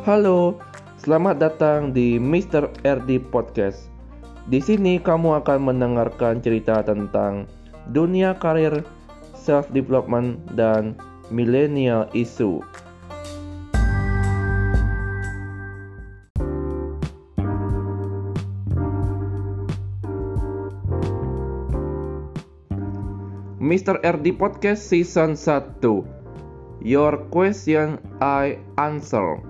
Halo, selamat datang di Mr. RD Podcast. Di sini kamu akan mendengarkan cerita tentang dunia karir, self development dan millennial issue. Mr. RD Podcast Season 1 Your question I answer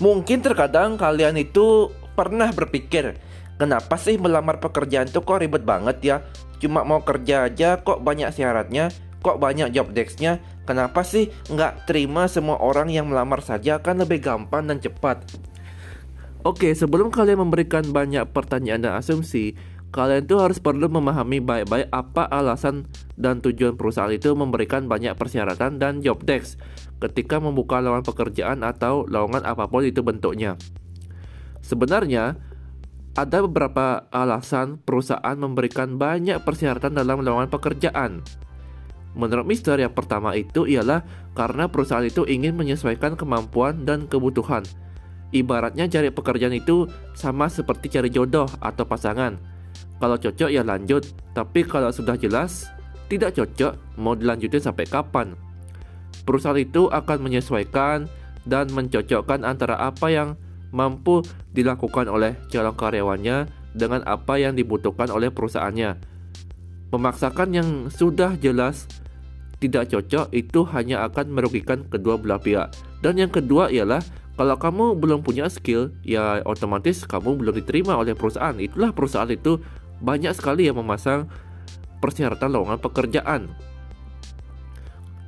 Mungkin terkadang kalian itu pernah berpikir, kenapa sih melamar pekerjaan itu kok ribet banget ya? Cuma mau kerja aja kok banyak syaratnya, kok banyak job desk-nya? Kenapa sih nggak terima semua orang yang melamar saja kan lebih gampang dan cepat? Oke, sebelum kalian memberikan banyak pertanyaan dan asumsi, kalian tuh harus perlu memahami baik-baik apa alasan dan tujuan perusahaan itu memberikan banyak persyaratan dan job desk ketika membuka lowongan pekerjaan atau lowongan apa pun itu bentuknya. Sebenarnya, ada beberapa alasan perusahaan memberikan banyak persyaratan dalam lowongan pekerjaan. Menurut Mister, yang pertama itu ialah karena perusahaan itu ingin menyesuaikan kemampuan dan kebutuhan. Ibaratnya cari pekerjaan itu sama seperti cari jodoh atau pasangan. Kalau cocok ya lanjut, tapi kalau sudah jelas tidak cocok, mau dilanjutin sampai kapan? Perusahaan itu akan menyesuaikan dan mencocokkan antara apa yang mampu dilakukan oleh calon karyawannya dengan apa yang dibutuhkan oleh perusahaannya. Memaksakan yang sudah jelas tidak cocok itu hanya akan merugikan kedua belah pihak. Dan yang kedua ialah kalau kamu belum punya skill, ya otomatis kamu belum diterima oleh perusahaan. Itulah perusahaan itu banyak sekali yang memasang persyaratan lowongan pekerjaan.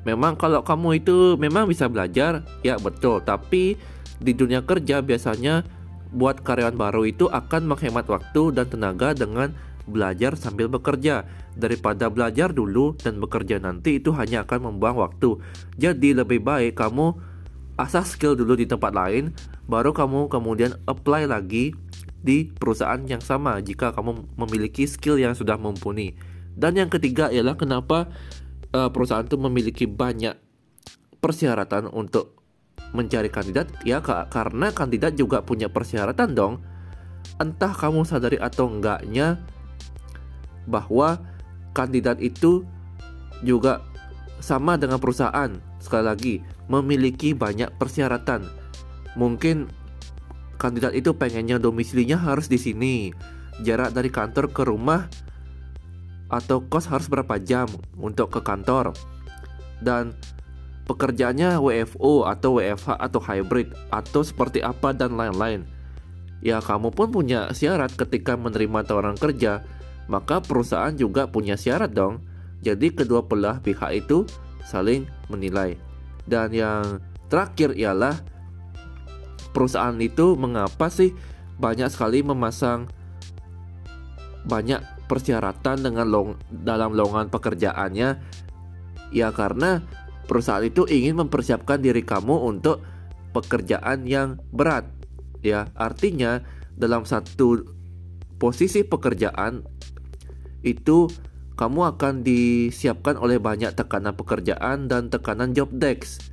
Memang kalau kamu itu memang bisa belajar, ya betul. Tapi di dunia kerja biasanya buat karyawan baru itu akan menghemat waktu dan tenaga dengan belajar sambil bekerja daripada belajar dulu dan bekerja nanti itu hanya akan membuang waktu. Jadi lebih baik kamu asah skill dulu di tempat lain baru kamu kemudian apply lagi di perusahaan yang sama jika kamu memiliki skill yang sudah mumpuni. Dan yang ketiga ialah kenapa uh, perusahaan itu memiliki banyak persyaratan untuk mencari kandidat ya karena kandidat juga punya persyaratan dong. Entah kamu sadari atau enggaknya bahwa kandidat itu juga sama dengan perusahaan. Sekali lagi, memiliki banyak persyaratan. Mungkin kandidat itu pengennya domisilinya harus di sini. Jarak dari kantor ke rumah atau kos harus berapa jam untuk ke kantor dan pekerjaannya WFO atau WFH atau hybrid atau seperti apa dan lain-lain. Ya kamu pun punya syarat ketika menerima tawaran kerja, maka perusahaan juga punya syarat dong. Jadi kedua belah pihak itu saling menilai. Dan yang terakhir ialah perusahaan itu mengapa sih banyak sekali memasang banyak persyaratan dengan long, dalam lowongan pekerjaannya ya karena perusahaan itu ingin mempersiapkan diri kamu untuk pekerjaan yang berat ya artinya dalam satu posisi pekerjaan itu kamu akan disiapkan oleh banyak tekanan pekerjaan dan tekanan job desk.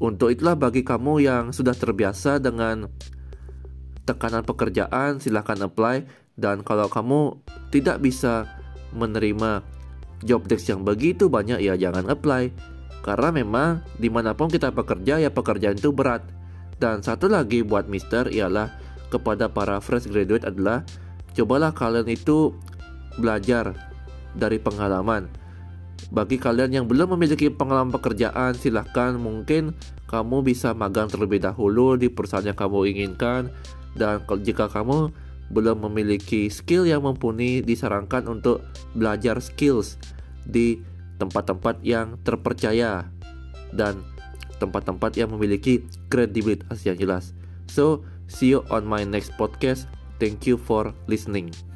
Untuk itulah bagi kamu yang sudah terbiasa dengan tekanan pekerjaan, silahkan apply. Dan kalau kamu tidak bisa menerima job desk yang begitu banyak ya jangan apply. Karena memang di mana pun kita bekerja ya pekerjaan itu berat. Dan satu lagi buat mister ialah kepada para fresh graduate adalah cobalah kalian itu belajar dari pengalaman bagi kalian yang belum memiliki pengalaman pekerjaan silahkan mungkin kamu bisa magang terlebih dahulu di perusahaan yang kamu inginkan dan jika kamu belum memiliki skill yang mumpuni disarankan untuk belajar skills di tempat-tempat yang terpercaya dan tempat-tempat yang memiliki kredibilitas yang jelas. So, see you on my next podcast. Thank you for listening.